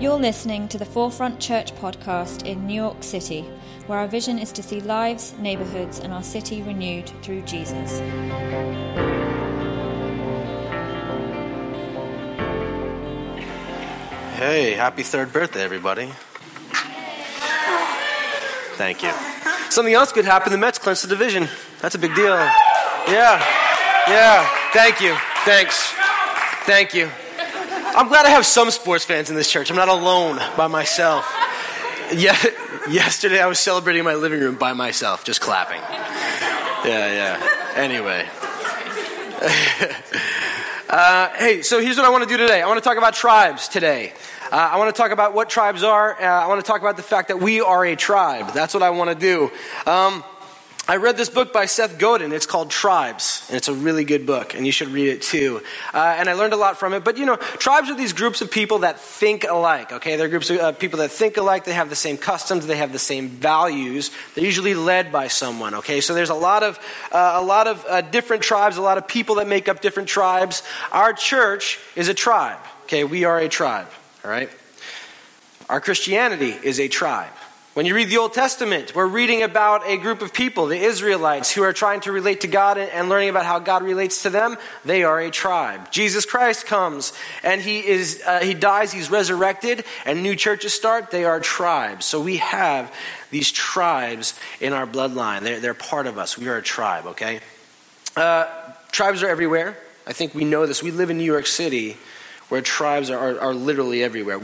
You're listening to the Forefront Church podcast in New York City, where our vision is to see lives, neighborhoods, and our city renewed through Jesus. Hey, happy third birthday, everybody. Thank you. Something else could happen. The Mets clinch the division. That's a big deal. Yeah. Yeah. Thank you. Thanks. Thank you. I'm glad I have some sports fans in this church. I'm not alone by myself. Yeah, yesterday I was celebrating in my living room by myself, just clapping. Yeah, yeah. Anyway. Uh, hey, so here's what I want to do today. I want to talk about tribes today. Uh, I want to talk about what tribes are. Uh, I want to talk about the fact that we are a tribe. That's what I want to do. Um, I read this book by Seth Godin. It's called Tribes, and it's a really good book, and you should read it too. Uh, and I learned a lot from it. But you know, tribes are these groups of people that think alike. Okay, they're groups of uh, people that think alike. They have the same customs. They have the same values. They're usually led by someone. Okay, so there's a lot of uh, a lot of uh, different tribes, a lot of people that make up different tribes. Our church is a tribe. Okay, we are a tribe. All right. Our Christianity is a tribe. When you read the Old Testament, we're reading about a group of people, the Israelites, who are trying to relate to God and learning about how God relates to them. They are a tribe. Jesus Christ comes and he is uh, he dies, he's resurrected, and new churches start. They are tribes. So we have these tribes in our bloodline. They're, they're part of us. We are a tribe. Okay, uh, tribes are everywhere. I think we know this. We live in New York City, where tribes are, are, are literally everywhere.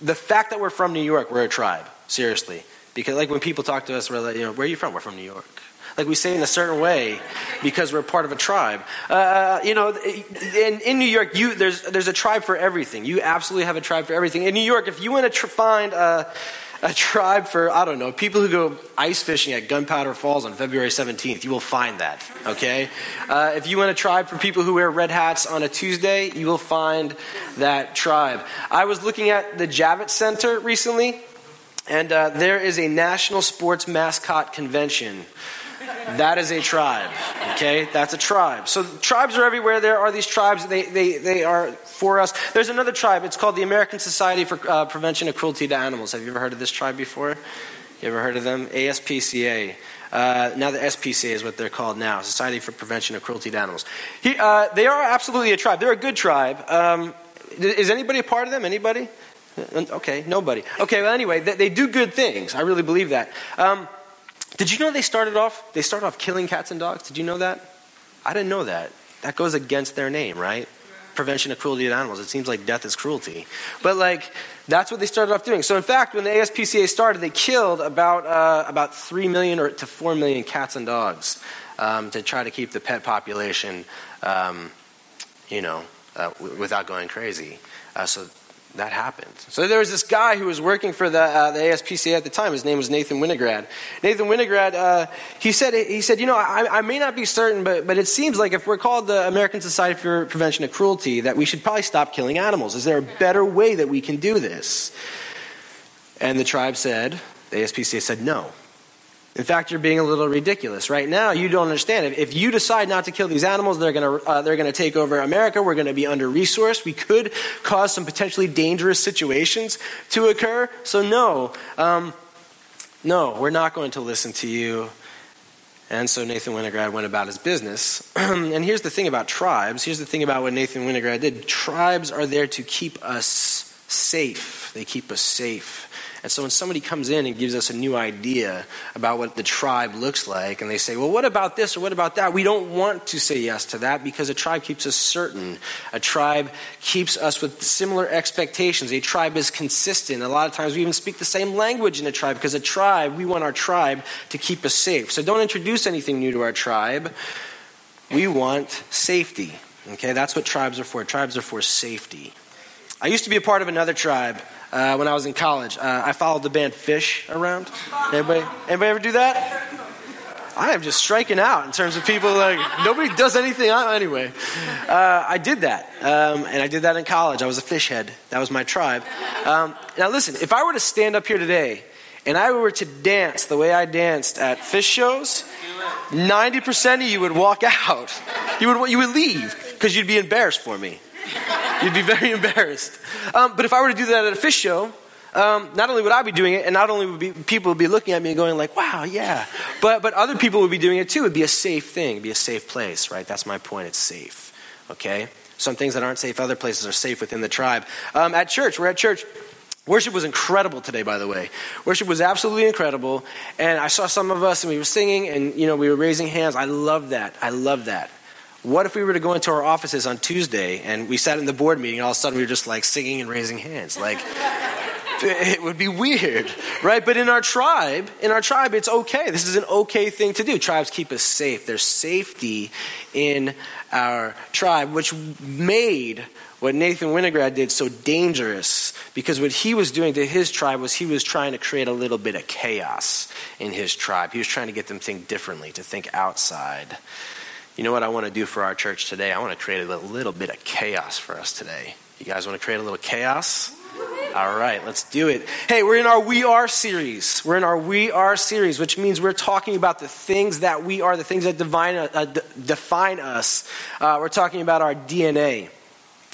The fact that we're from New York, we're a tribe. Seriously. Because, like, when people talk to us, we're like, you know, where are you from? We're from New York. Like, we say in a certain way because we're part of a tribe. Uh, you know, in, in New York, you, there's, there's a tribe for everything. You absolutely have a tribe for everything. In New York, if you want to tr- find a, a tribe for, I don't know, people who go ice fishing at Gunpowder Falls on February 17th, you will find that, okay? Uh, if you want a tribe for people who wear red hats on a Tuesday, you will find that tribe. I was looking at the Javits Center recently. And uh, there is a national sports mascot convention. That is a tribe. Okay? That's a tribe. So tribes are everywhere. There are these tribes. They, they, they are for us. There's another tribe. It's called the American Society for uh, Prevention of Cruelty to Animals. Have you ever heard of this tribe before? You ever heard of them? ASPCA. Uh, now the SPCA is what they're called now, Society for Prevention of Cruelty to Animals. He, uh, they are absolutely a tribe. They're a good tribe. Um, is anybody a part of them? Anybody? Okay, nobody. Okay, well, anyway, they, they do good things. I really believe that. Um, did you know they started off? They started off killing cats and dogs. Did you know that? I didn't know that. That goes against their name, right? Prevention of cruelty to animals. It seems like death is cruelty, but like that's what they started off doing. So, in fact, when the ASPCA started, they killed about uh, about three million or to four million cats and dogs um, to try to keep the pet population, um, you know, uh, w- without going crazy. Uh, so that happened. So there was this guy who was working for the, uh, the ASPCA at the time. His name was Nathan Winograd. Nathan Winograd, uh, he said, he said, you know, I, I, may not be certain, but, but it seems like if we're called the American Society for Prevention of Cruelty, that we should probably stop killing animals. Is there a better way that we can do this? And the tribe said, the ASPCA said, no. In fact, you're being a little ridiculous. Right now, you don't understand. it. If you decide not to kill these animals, they're going to uh, they're going to take over America. We're going to be under resourced. We could cause some potentially dangerous situations to occur. So no, um, no, we're not going to listen to you. And so Nathan Winograd went about his business. and here's the thing about tribes. Here's the thing about what Nathan Winograd did. Tribes are there to keep us safe. They keep us safe. And so when somebody comes in and gives us a new idea about what the tribe looks like, and they say, well, what about this or what about that? We don't want to say yes to that because a tribe keeps us certain. A tribe keeps us with similar expectations. A tribe is consistent. A lot of times we even speak the same language in a tribe because a tribe, we want our tribe to keep us safe. So don't introduce anything new to our tribe. We want safety. Okay, that's what tribes are for. Tribes are for safety. I used to be a part of another tribe uh, when I was in college. Uh, I followed the band Phish around. Anybody, anybody ever do that? I am just striking out in terms of people like nobody does anything anyway. Uh, I did that, um, and I did that in college. I was a Phish head. That was my tribe. Um, now listen, if I were to stand up here today and I were to dance the way I danced at Phish shows, ninety percent of you would walk out. You would you would leave because you'd be embarrassed for me. You'd be very embarrassed. Um, but if I were to do that at a Phish show, um, not only would I be doing it, and not only would be, people would be looking at me and going like, "Wow, yeah," but but other people would be doing it too. It'd be a safe thing, It'd be a safe place, right? That's my point. It's safe. Okay. Some things that aren't safe, other places are safe within the tribe. Um, at church, we're at church. Worship was incredible today, by the way. Worship was absolutely incredible. And I saw some of us and we were singing and, you know, we were raising hands. I love that. I love that. What if we were to go into our offices on Tuesday and we sat in the board meeting and all of a sudden we were just like singing and raising hands? Like, it would be weird, right? But in our tribe, in our tribe, it's okay. This is an okay thing to do. Tribes keep us safe. There's safety in our tribe, which made what Nathan Winograd did so dangerous because what he was doing to his tribe was he was trying to create a little bit of chaos in his tribe. He was trying to get them to think differently, to think outside. You know what I want to do for our church today? I want to create a little bit of chaos for us today. You guys want to create a little chaos? All right, let's do it. Hey, we're in our We Are series. We're in our We Are series, which means we're talking about the things that we are, the things that divine, uh, d- define us. Uh, we're talking about our DNA.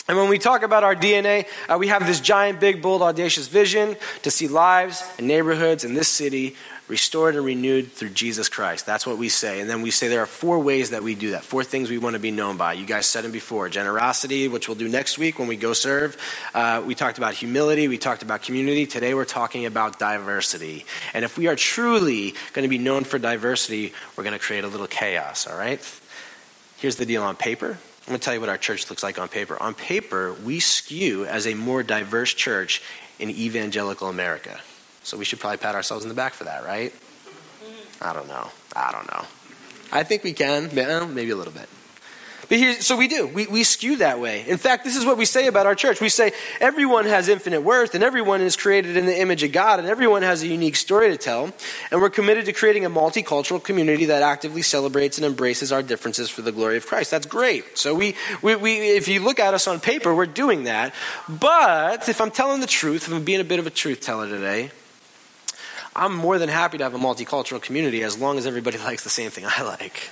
And when we talk about our DNA, uh, we have this giant, big, bold, audacious vision to see lives and neighborhoods in this city restored and renewed through Jesus Christ. That's what we say. And then we say there are four ways that we do that, four things we want to be known by. You guys said them before generosity, which we'll do next week when we go serve. Uh, we talked about humility, we talked about community. Today we're talking about diversity. And if we are truly going to be known for diversity, we're going to create a little chaos, all right? Here's the deal on paper I'm going to tell you what our church looks like on paper. On paper, we skew as a more diverse church in evangelical America. So we should probably pat ourselves in the back for that, right? I don't know. I don't know. I think we can, maybe a little bit. But so we do. We, we skew that way. In fact, this is what we say about our church. We say everyone has infinite worth, and everyone is created in the image of God, and everyone has a unique story to tell. And we're committed to creating a multicultural community that actively celebrates and embraces our differences for the glory of Christ. That's great. So we, we, we if you look at us on paper, we're doing that. But if I'm telling the truth, if I'm being a bit of a truth teller today, I'm more than happy to have a multicultural community as long as everybody likes the same thing I like.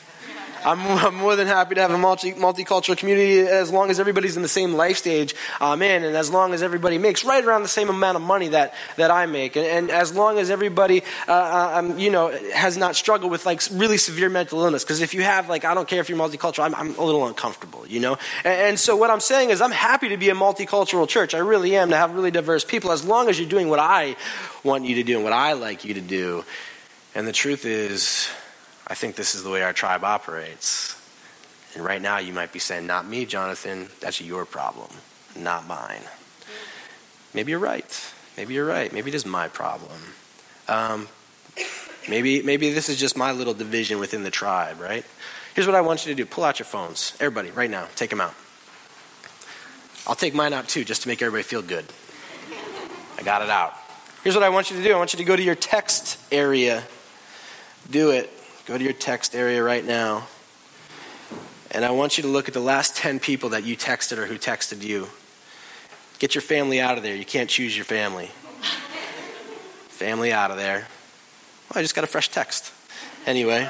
I'm, I'm, more than happy to have a multi, multicultural community as long as everybody's in the same life stage I'm in, and as long as everybody makes right around the same amount of money that, that I make, and, and as long as everybody, uh, uh um, you know, has not struggled with like really severe mental illness. Because if you have, like, I don't care if you're multicultural, I'm, I'm a little uncomfortable, you know. And, and so what I'm saying is, I'm happy to be a multicultural church. I really am to have really diverse people, as long as you're doing what I want you to do and what I like you to do. And the truth is, I think this is the way our tribe operates. And right now, you might be saying, Not me, Jonathan. That's your problem, not mine. Maybe you're right. Maybe you're right. Maybe it is my problem. Um, maybe, maybe this is just my little division within the tribe, right? Here's what I want you to do pull out your phones. Everybody, right now, take them out. I'll take mine out too, just to make everybody feel good. I got it out. Here's what I want you to do I want you to go to your text area. Do it. Go to your text area right now. And I want you to look at the last 10 people that you texted or who texted you. Get your family out of there. You can't choose your family. family out of there. Well, I just got a fresh text. Anyway,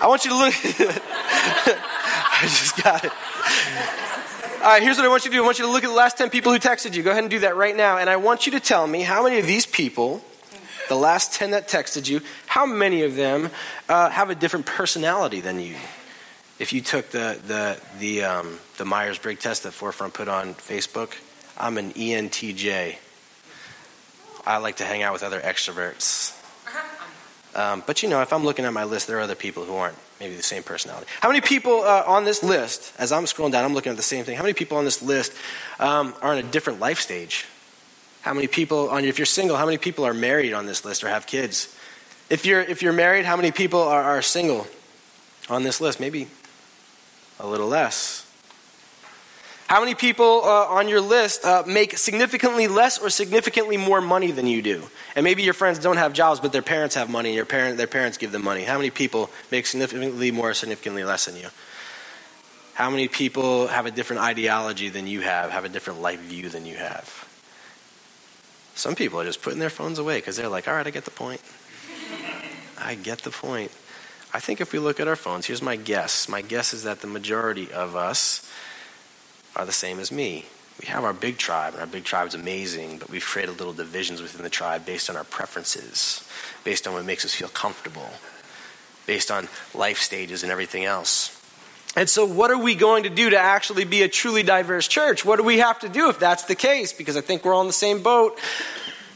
I want you to look. I just got it. All right, here's what I want you to do. I want you to look at the last 10 people who texted you. Go ahead and do that right now. And I want you to tell me how many of these people the last 10 that texted you, how many of them uh, have a different personality than you? If you took the, the, the, um, the Myers Briggs test that Forefront put on Facebook, I'm an ENTJ. I like to hang out with other extroverts. Um, but you know, if I'm looking at my list, there are other people who aren't maybe the same personality. How many people uh, on this list, as I'm scrolling down, I'm looking at the same thing. How many people on this list um, are in a different life stage? How many people on your if you're single, how many people are married on this list or have kids? If you're if you're married, how many people are, are single on this list? Maybe a little less. How many people uh, on your list uh, make significantly less or significantly more money than you do? And maybe your friends don't have jobs, but their parents have money. Your parent, their parents give them money. How many people make significantly more or significantly less than you? How many people have a different ideology than you have, have a different life view than you have? Some people are just putting their phones away because they're like, all right, I get the point. I get the point. I think if we look at our phones, here's my guess. My guess is that the majority of us are the same as me. We have our big tribe, and our big tribe is amazing, but we've created little divisions within the tribe based on our preferences, based on what makes us feel comfortable, based on life stages and everything else. And so, what are we going to do to actually be a truly diverse church? What do we have to do if that's the case? Because I think we're all in the same boat.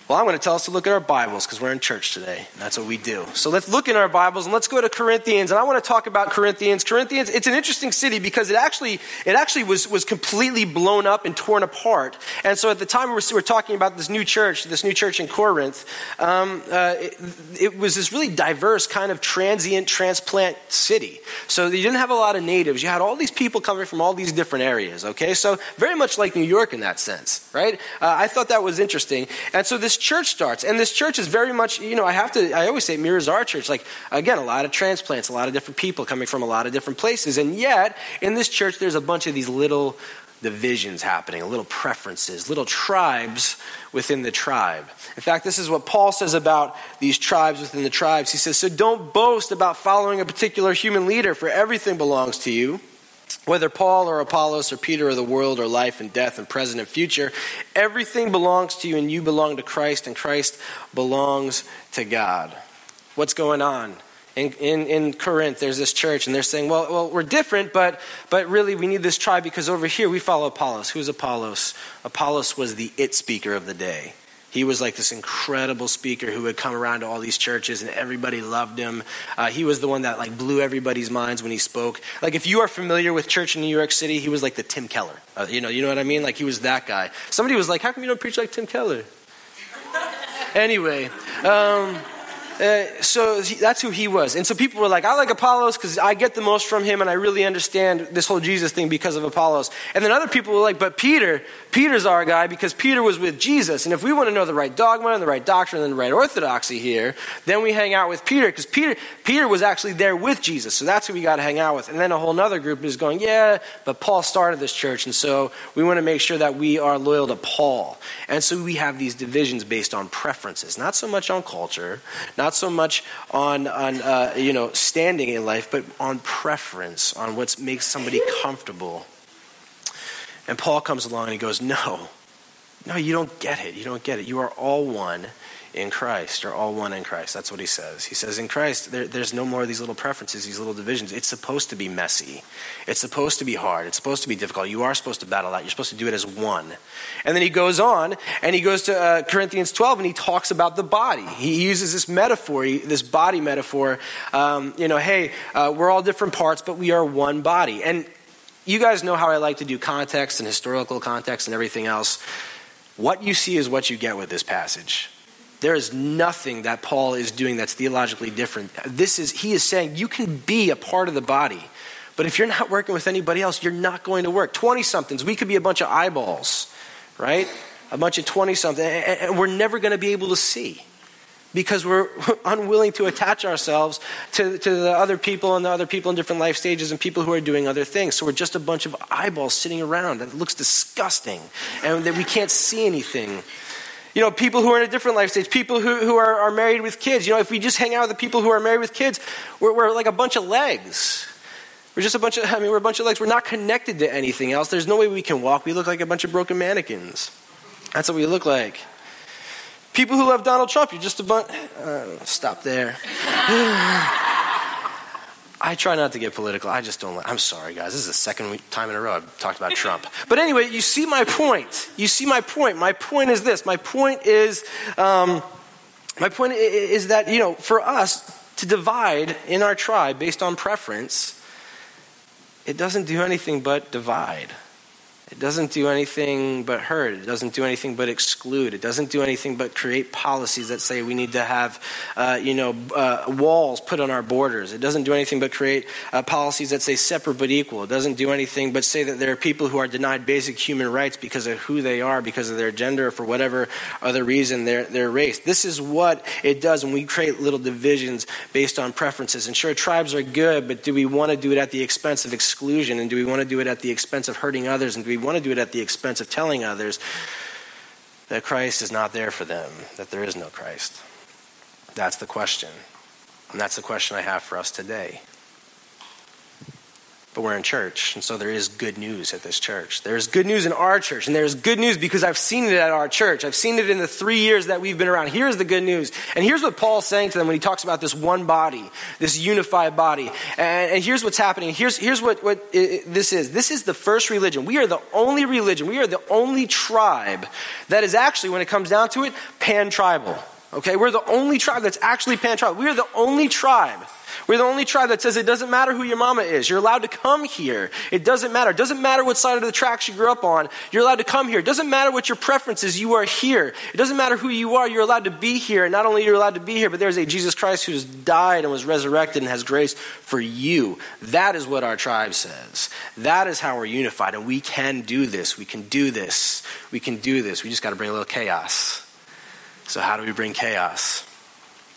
Well, I'm going to tell us to look at our Bibles because we're in church today. That's what we do. So let's look in our Bibles and let's go to Corinthians. And I want to talk about Corinthians. Corinthians, it's an interesting city because it actually, it actually was, was completely blown up and torn apart. And so at the time we were, talking about this new church, this new church in Corinth, um, uh, it, it was this really diverse kind of transient transplant city. So you didn't have a lot of natives. You had all these people coming from all these different areas, okay? So very much like New York in that sense, right? Uh, I thought that was interesting. And so this this church starts. And this church is very much, you know, I have to, I always say it mirrors our church. Like, again, a lot of transplants, a lot of different people coming from a lot of different places. And yet, in this church, there's a bunch of these little divisions happening, little preferences, little tribes within the tribe. In fact, this is what Paul says about these tribes within the tribes. He says, So don't boast about following a particular human leader, for everything belongs to you whether Paul or Apollos or Peter or the world or life and death and present and future, everything belongs to you and you belong to Christ and Christ belongs to God. What's going on? In, in, in Corinth, there's this church, and they're saying, well, well, we're different, but, but really we need this tribe because over here we follow Apollos. Who's Apollos? Apollos was the it speaker of the day. He was like this incredible speaker who would come around to all these churches and everybody loved him. Uh, he was the one that like blew everybody's minds when he spoke. Like if you are familiar with church in New York City, he was like the Tim Keller. Uh, you know, you know what I mean? Like he was that guy. Somebody was like, "How come you don't preach like Tim Keller?" anyway. Um, uh, so that's who he was. And so people were like, I like Apollos because I get the most from him and I really understand this whole Jesus thing because of Apollos. And then other people were like, but Peter, Peter's our guy because Peter was with Jesus. And if we want to know the right dogma and the right doctrine and the right orthodoxy here, then we hang out with Peter because Peter, Peter was actually there with Jesus. So that's who we got to hang out with. And then a whole other group is going, yeah, but Paul started this church. And so we want to make sure that we are loyal to Paul. And so we have these divisions based on preferences, not so much on culture, not not so much on, on uh, you know, standing in life, but on preference, on what makes somebody comfortable. And Paul comes along and he goes, No, no, you don't get it. You don't get it. You are all one in Christ, are all one in Christ. That's what he says. He says, in Christ, there, there's no more of these little preferences, these little divisions. It's supposed to be messy. It's supposed to be hard. It's supposed to be difficult. You are supposed to battle that. You're supposed to do it as one. And then he goes on and he goes to uh, Corinthians 12 and he talks about the body. He uses this metaphor, this body metaphor. Um, you know, hey, uh, we're all different parts, but we are one body. And you guys know how I like to do context and historical context and everything else. What you see is what you get with this passage. There is nothing that Paul is doing that's theologically different. This is he is saying you can be a part of the body. But if you're not working with anybody else, you're not going to work. 20 somethings, we could be a bunch of eyeballs, right? A bunch of 20 something, and we're never going to be able to see because we're unwilling to attach ourselves to, to the other people and the other people in different life stages and people who are doing other things. So we're just a bunch of eyeballs sitting around that looks disgusting and that we can't see anything you know, people who are in a different life stage, people who, who are, are married with kids. You know, if we just hang out with the people who are married with kids, we're, we're like a bunch of legs. We're just a bunch of, I mean, we're a bunch of legs. We're not connected to anything else. There's no way we can walk. We look like a bunch of broken mannequins. That's what we look like. People who love Donald Trump, you're just a bunch. Uh, stop there. I try not to get political. I just don't. Like, I'm sorry, guys. This is the second time in a row I've talked about Trump. But anyway, you see my point. You see my point. My point is this. My point is, um, my point is that you know, for us to divide in our tribe based on preference, it doesn't do anything but divide. It doesn't do anything but hurt. It doesn't do anything but exclude. It doesn't do anything but create policies that say we need to have, uh, you know, uh, walls put on our borders. It doesn't do anything but create uh, policies that say separate but equal. It doesn't do anything but say that there are people who are denied basic human rights because of who they are, because of their gender, or for whatever other reason, their, their race. This is what it does when we create little divisions based on preferences. And sure, tribes are good, but do we want to do it at the expense of exclusion? And do we want to do it at the expense of hurting others? And do we want to do it at the expense of telling others that Christ is not there for them, that there is no Christ? That's the question. And that's the question I have for us today. But we're in church, and so there is good news at this church. There's good news in our church, and there's good news because I've seen it at our church. I've seen it in the three years that we've been around. Here's the good news. And here's what Paul's saying to them when he talks about this one body, this unified body. And, and here's what's happening. Here's, here's what, what it, this is this is the first religion. We are the only religion, we are the only tribe that is actually, when it comes down to it, pan tribal. Okay, we're the only tribe that's actually pan tribal. We are the only tribe we're the only tribe that says it doesn't matter who your mama is. You're allowed to come here. It doesn't matter. It doesn't matter what side of the tracks you grew up on. You're allowed to come here. It doesn't matter what your preference is. You are here. It doesn't matter who you are. You're allowed to be here. And not only you're allowed to be here, but there's a Jesus Christ who's died and was resurrected and has grace for you. That is what our tribe says. That is how we're unified. And we can do this. We can do this. We can do this. We just got to bring a little chaos. So, how do we bring chaos?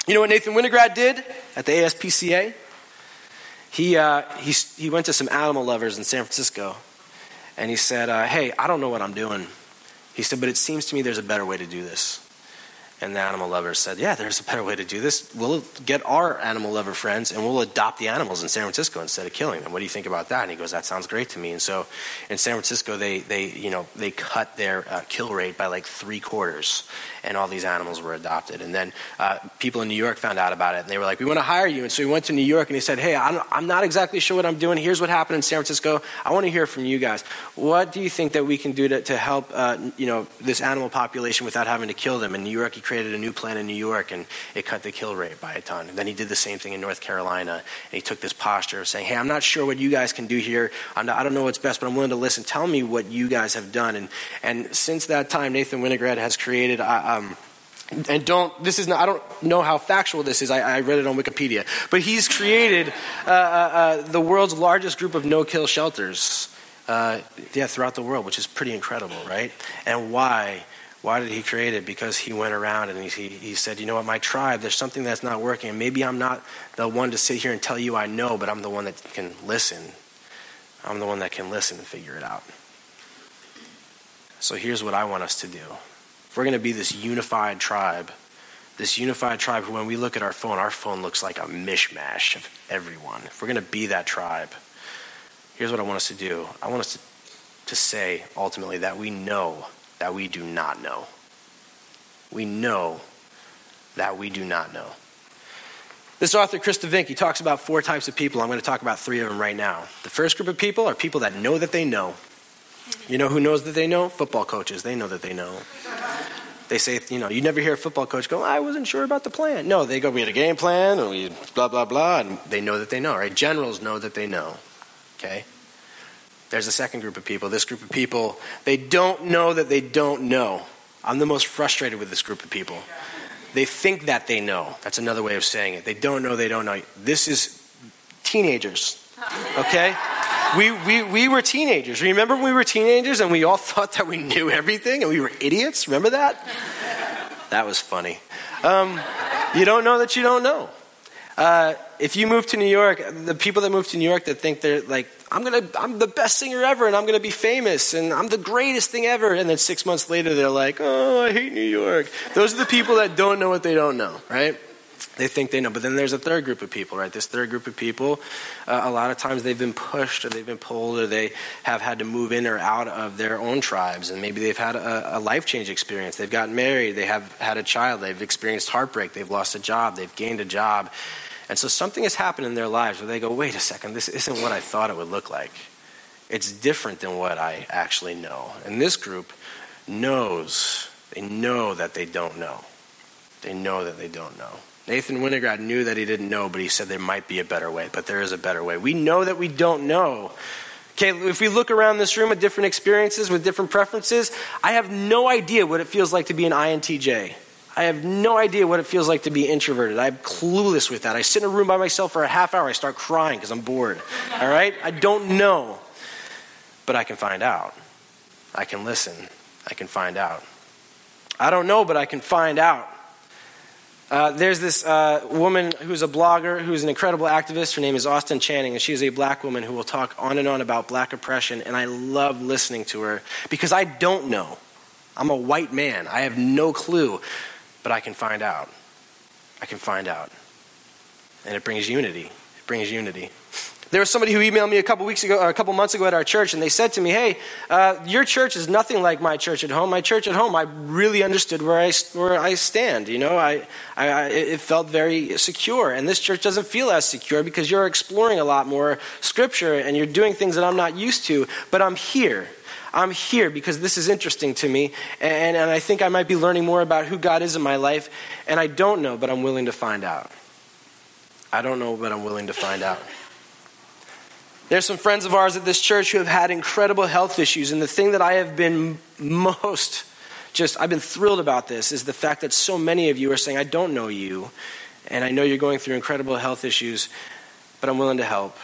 You know what Nathan Winograd did at the ASPCA? He, uh, he, he went to some animal lovers in San Francisco and he said, uh, Hey, I don't know what I'm doing. He said, But it seems to me there's a better way to do this. And the animal lovers said, Yeah, there's a better way to do this. We'll get our animal lover friends and we'll adopt the animals in San Francisco instead of killing them. What do you think about that? And he goes, That sounds great to me. And so in San Francisco, they, they, you know, they cut their uh, kill rate by like three quarters, and all these animals were adopted. And then uh, people in New York found out about it, and they were like, We want to hire you. And so he went to New York and he said, Hey, I'm, I'm not exactly sure what I'm doing. Here's what happened in San Francisco. I want to hear from you guys. What do you think that we can do to, to help, uh, you know, this animal population without having to kill them? In New York, he created a new plan in New York, and it cut the kill rate by a ton. And then he did the same thing in North Carolina, and he took this posture of saying, "Hey, I'm not sure what you guys can do here. Not, I don't know what's best, but I'm willing to listen. Tell me what you guys have done." And and since that time, Nathan Winograd has created. Uh, um, and don't this is not i don't know how factual this is i, I read it on wikipedia but he's created uh, uh, uh, the world's largest group of no-kill shelters uh, yeah throughout the world which is pretty incredible right and why why did he create it? Because he went around and he, he said, you know what, my tribe, there's something that's not working. And maybe I'm not the one to sit here and tell you I know, but I'm the one that can listen. I'm the one that can listen and figure it out. So here's what I want us to do. If we're going to be this unified tribe, this unified tribe, when we look at our phone, our phone looks like a mishmash of everyone. If we're going to be that tribe, here's what I want us to do. I want us to, to say ultimately that we know that we do not know. We know that we do not know. This author, Chris DeVink, he talks about four types of people. I'm going to talk about three of them right now. The first group of people are people that know that they know. You know who knows that they know? Football coaches. They know that they know. They say, you know, you never hear a football coach go, I wasn't sure about the plan. No, they go, we had a game plan, and we blah, blah, blah, and they know that they know, right? Generals know that they know, okay? There's a second group of people. This group of people, they don't know that they don't know. I'm the most frustrated with this group of people. They think that they know. That's another way of saying it. They don't know they don't know. This is teenagers, okay? We, we, we were teenagers. Remember when we were teenagers and we all thought that we knew everything and we were idiots? Remember that? That was funny. Um, you don't know that you don't know. Uh, if you move to New York, the people that move to New York that think they're like, I'm gonna, I'm the best singer ever, and I'm gonna be famous, and I'm the greatest thing ever, and then six months later they're like, oh, I hate New York. Those are the people that don't know what they don't know, right? They think they know, but then there's a third group of people, right? This third group of people, uh, a lot of times they've been pushed, or they've been pulled, or they have had to move in or out of their own tribes, and maybe they've had a, a life change experience. They've gotten married, they have had a child, they've experienced heartbreak, they've lost a job, they've gained a job and so something has happened in their lives where they go, wait a second, this isn't what I thought it would look like. It's different than what I actually know. And this group knows, they know that they don't know. They know that they don't know. Nathan Winograd knew that he didn't know, but he said there might be a better way, but there is a better way. We know that we don't know. Okay, if we look around this room at different experiences with different preferences, I have no idea what it feels like to be an INTJ. I have no idea what it feels like to be introverted. I'm clueless with that. I sit in a room by myself for a half hour. I start crying because I'm bored. All right? I don't know. But I can find out. I can listen. I can find out. I don't know, but I can find out. Uh, there's this uh, woman who's a blogger, who's an incredible activist. Her name is Austin Channing, and she's a black woman who will talk on and on about black oppression. And I love listening to her because I don't know. I'm a white man, I have no clue but I can find out. I can find out. And it brings unity. It brings unity. There was somebody who emailed me a couple weeks ago, or a couple months ago at our church, and they said to me, "Hey, uh, your church is nothing like my church at home. My church at home, I really understood where I where I stand. You know, I, I, it felt very secure, and this church doesn't feel as secure because you're exploring a lot more scripture and you're doing things that I'm not used to. But I'm here. I'm here because this is interesting to me, and, and I think I might be learning more about who God is in my life, and I don't know, but I'm willing to find out. I don't know, but I'm willing to find out." There's some friends of ours at this church who have had incredible health issues, and the thing that I have been most just, I've been thrilled about this is the fact that so many of you are saying, I don't know you, and I know you're going through incredible health issues, but I'm willing to help.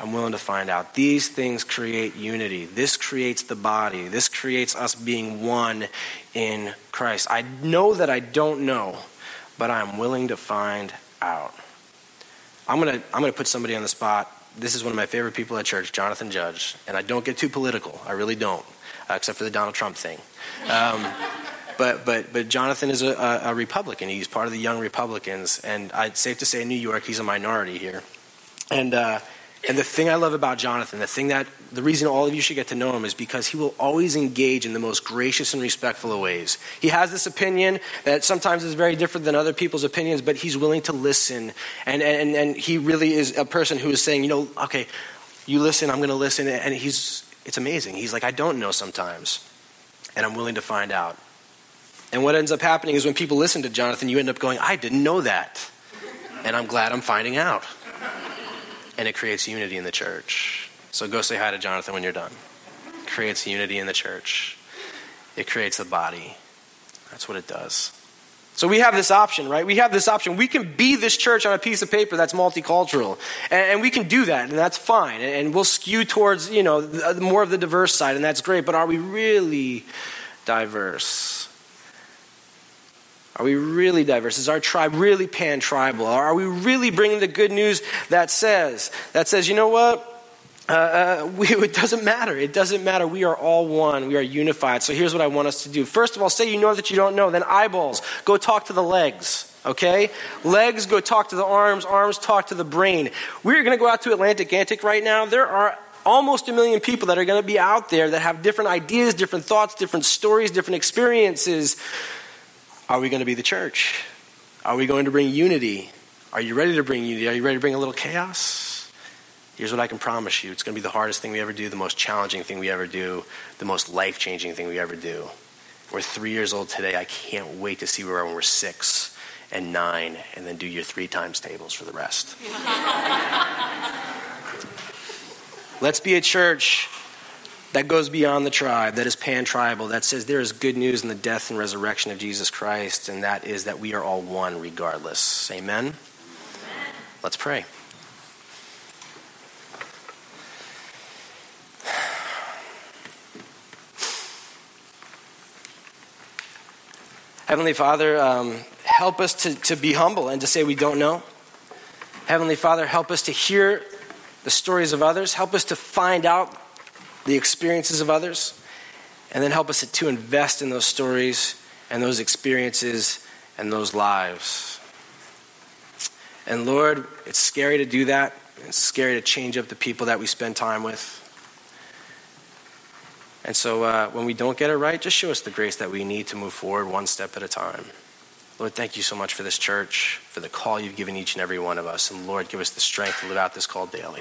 I'm willing to find out. These things create unity. This creates the body. This creates us being one in Christ. I know that I don't know, but I'm willing to find out. I'm going to I'm going to put somebody on the spot this is one of my favorite people at church, Jonathan Judge, and I don't get too political. I really don't, uh, except for the Donald Trump thing. Um, but but but Jonathan is a, a, Republican. He's part of the Young Republicans, and I'd safe to say in New York he's a minority here. And uh, and the thing I love about Jonathan, the thing that, the reason all of you should get to know him is because he will always engage in the most gracious and respectful of ways. He has this opinion that sometimes is very different than other people's opinions, but he's willing to listen. And, and, and he really is a person who is saying, you know, okay, you listen, I'm going to listen. And he's, it's amazing. He's like, I don't know sometimes, and I'm willing to find out. And what ends up happening is when people listen to Jonathan, you end up going, I didn't know that. And I'm glad I'm finding out and it creates unity in the church. So go say hi to Jonathan when you're done. It creates unity in the church, it creates the body. That's what it does. So we have this option, right? We have this option. We can be this church on a piece of paper that's multicultural, and, we can do that, and that's fine. And we'll skew towards, you know, more of the diverse side, and that's great. But are we really diverse? Are we really diverse? Is our tribe really pan tribal? Are we really bringing the good news that says, that says, you know what? Uh, uh, we, it doesn't matter. It doesn't matter. We are all one. We are unified. So here's what I want us to do. First of all, say you know that you don't know. Then eyeballs, go talk to the legs. Okay? Legs, go talk to the arms. Arms, talk to the brain. We're going to go out to Atlantic Antic right now. There are almost a million people that are going to be out there that have different ideas, different thoughts, different stories, different experiences. Are we going to be the church? Are we going to bring unity? Are you ready to bring unity? Are you ready to bring a little chaos? Here's what I can promise you it's going to be the hardest thing we ever do, the most challenging thing we ever do, the most life changing thing we ever do. We're three years old today. I can't wait to see where we are when we're six and nine, and then do your three times tables for the rest. Let's be a church that goes beyond the tribe, that is pan tribal, that says there is good news in the death and resurrection of Jesus Christ, and that is that we are all one regardless. Amen? Amen. Let's pray. Heavenly Father, um, help us to, to be humble and to say we don't know. Heavenly Father, help us to hear the stories of others. Help us to find out the experiences of others, and then help us to invest in those stories and those experiences and those lives. And Lord, it's scary to do that. It's scary to change up the people that we spend time with. And so uh, when we don't get it right, just show us the grace that we need to move forward one step at a time. Lord, thank you so much for this church, for the call you've given each and every one of us. And Lord, give us the strength to live out this call daily.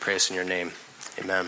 Pray us in your name. Amen.